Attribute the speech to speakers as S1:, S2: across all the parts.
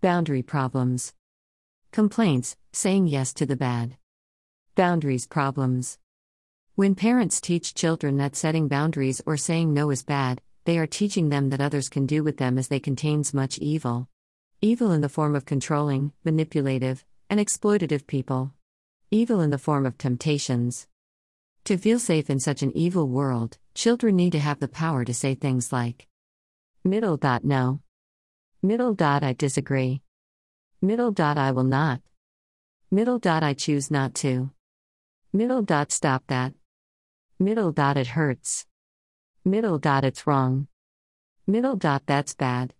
S1: Boundary problems. Compliants, saying yes to the bad. Boundaries problems. When parents teach children that setting boundaries or saying no is bad, they are teaching them that others can do with them as they contains much evil. Evil in the form of controlling, manipulative, and exploitative people. Evil in the form of temptations. To feel safe in such an evil world, children need to have the power to say things like Middle no. Middle dot I disagree. Middle dot I will not. Middle dot I choose not to. Middle dot stop that. Middle dot it hurts. Middle dot it's wrong. Middle dot that's bad.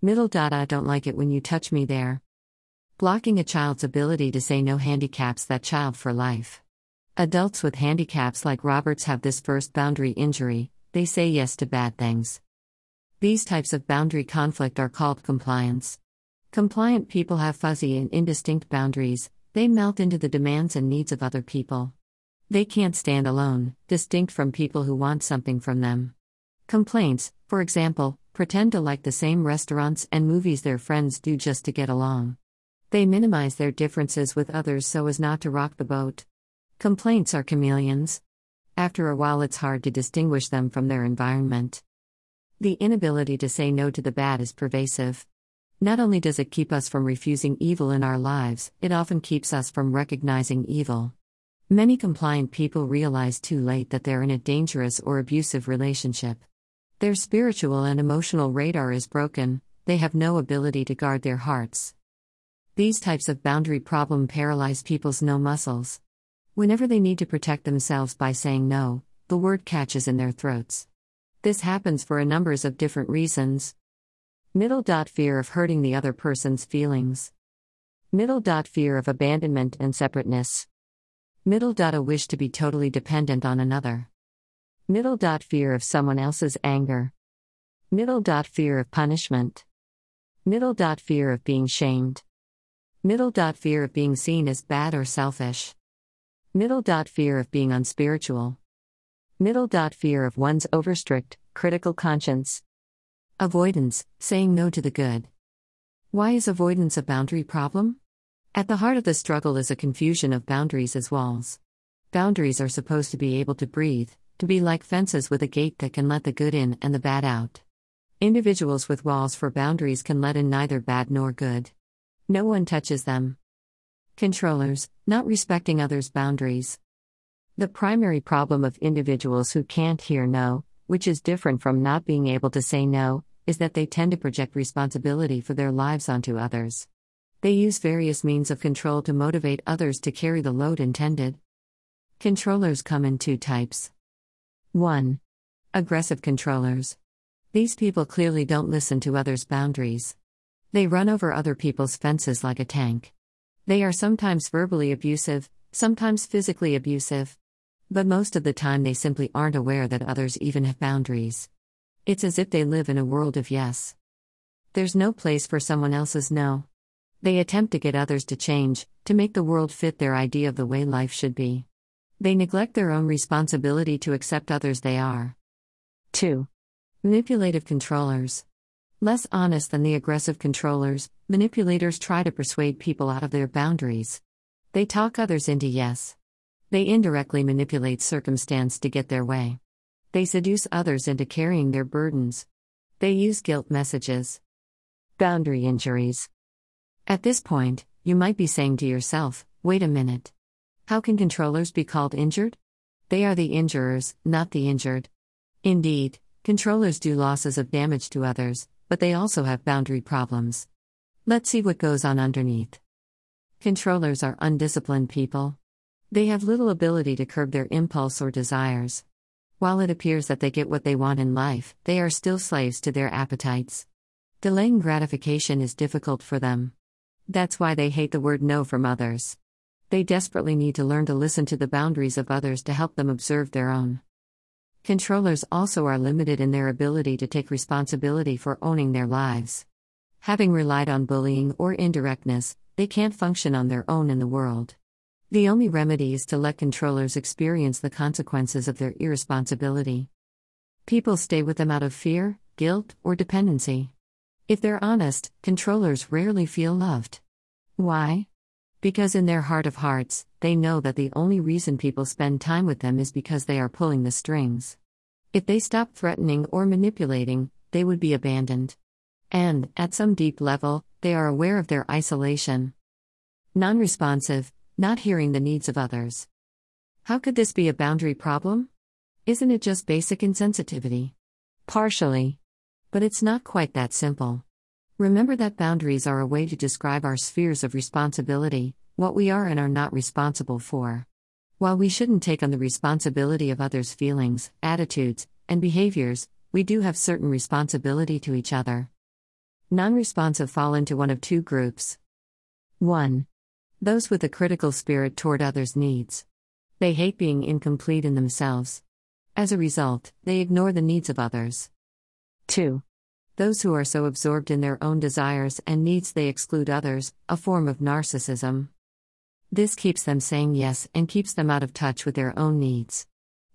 S1: Middle dot I don't like it when you touch me there. Blocking a child's ability to say no handicaps that child for life. Adults with handicaps like Roberts have this first boundary injury, they say yes to bad things. These types of boundary conflict are called compliance. Compliant people have fuzzy and indistinct boundaries, they melt into the demands and needs of other people. They can't stand alone, distinct from people who want something from them. Compliants, for example, pretend to like the same restaurants and movies their friends do just to get along. They minimize their differences with others so as not to rock the boat. Compliants are chameleons. After a while, it's hard to distinguish them from their environment. The inability to say no to the bad is pervasive. Not only does it keep us from refusing evil in our lives, it often keeps us from recognizing evil. Many compliant people realize too late that they're in a dangerous or abusive relationship. Their spiritual and emotional radar is broken, they have no ability to guard their hearts. These types of boundary problem paralyze people's no muscles. Whenever they need to protect themselves by saying no, the word catches in their throats. This happens for a numbers of different reasons. Middle dot fear of hurting the other person's feelings. Middle dot fear of abandonment and separateness. Middle dot a wish to be totally dependent on another. Middle dot fear of someone else's anger. Middle dot fear of punishment. Middle dot fear of being shamed. Middle dot fear of being seen as bad or selfish. Middle dot fear of being unspiritual. Middle dot fear of one's overstrict, critical conscience. Avoidance, saying no to the good. Why is avoidance a boundary problem? At the heart of the struggle is a confusion of boundaries as walls. Boundaries are supposed to be able to breathe, to be like fences with a gate that can let the good in and the bad out. Individuals with walls for boundaries can let in neither bad nor good. No one touches them. Controllers, not respecting others' boundaries. The primary problem of individuals who can't hear no, which is different from not being able to say no, is that they tend to project responsibility for their lives onto others. They use various means of control to motivate others to carry the load intended. Controllers come in two types. 1. Aggressive controllers. These people clearly don't listen to others' boundaries. They run over other people's fences like a tank. They are sometimes verbally abusive, sometimes physically abusive. But most of the time, they simply aren't aware that others even have boundaries. It's as if they live in a world of yes. There's no place for someone else's no. They attempt to get others to change, to make the world fit their idea of the way life should be. They neglect their own responsibility to accept others they are. 2. Manipulative controllers. Less honest than the aggressive controllers, manipulators try to persuade people out of their boundaries. They talk others into yes. They indirectly manipulate circumstance to get their way. They seduce others into carrying their burdens. They use guilt messages. Boundary injuries. At this point, you might be saying to yourself, wait a minute. How can controllers be called injured? They are the injurers, not the injured. Indeed, controllers do losses of damage to others, but they also have boundary problems. Let's see what goes on underneath. Controllers are undisciplined people. They have little ability to curb their impulse or desires. While it appears that they get what they want in life, they are still slaves to their appetites. Delaying gratification is difficult for them. That's why they hate the word no from others. They desperately need to learn to listen to the boundaries of others to help them observe their own. Controllers also are limited in their ability to take responsibility for owning their lives. Having relied on bullying or indirectness, they can't function on their own in the world. The only remedy is to let controllers experience the consequences of their irresponsibility. People stay with them out of fear, guilt, or dependency. If they're honest, controllers rarely feel loved. Why? Because in their heart of hearts, they know that the only reason people spend time with them is because they are pulling the strings. If they stopped threatening or manipulating, they would be abandoned. And, at some deep level, they are aware of their isolation. Non responsive, not hearing the needs of others. How could this be a boundary problem? Isn't it just basic insensitivity? Partially. But it's not quite that simple. Remember that boundaries are a way to describe our spheres of responsibility, what we are and are not responsible for. While we shouldn't take on the responsibility of others' feelings, attitudes, and behaviors, we do have certain responsibility to each other. Non responsive fall into one of two groups. 1. Those with a critical spirit toward others' needs. They hate being incomplete in themselves. As a result, they ignore the needs of others. 2. Those who are so absorbed in their own desires and needs they exclude others, a form of narcissism. This keeps them saying yes and keeps them out of touch with their own needs.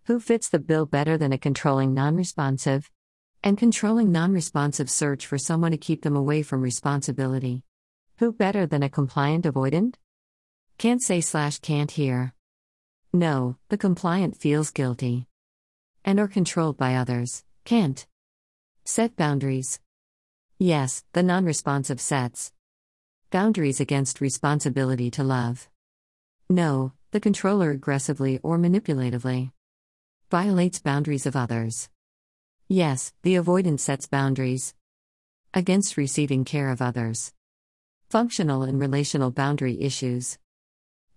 S1: Who fits the bill better than a controlling non responsive? And controlling non responsive search for someone to keep them away from responsibility. Who better than a compliant avoidant? Can't say slash can't hear. No, the compliant feels guilty. And or controlled by others, can't. Set boundaries. Yes, the non responsive sets. Boundaries against responsibility to love. No, the controller aggressively or manipulatively violates boundaries of others. Yes, the avoidant sets boundaries against receiving care of others. Functional and relational boundary issues.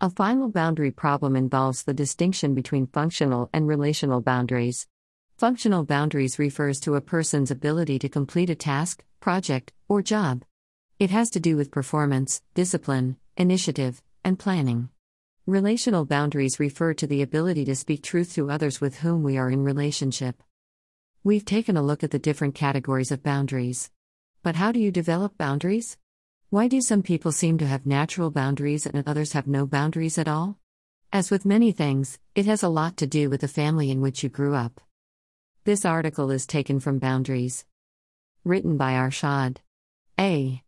S1: A final boundary problem involves the distinction between functional and relational boundaries. Functional boundaries refers to a person's ability to complete a task, project, or job. It has to do with performance, discipline, initiative, and planning. Relational boundaries refer to the ability to speak truth to others with whom we are in relationship. We've taken a look at the different categories of boundaries. But how do you develop boundaries? Why do some people seem to have natural boundaries and others have no boundaries at all? As with many things, it has a lot to do with the family in which you grew up. This article is taken from Boundaries. Written by Arshad. A.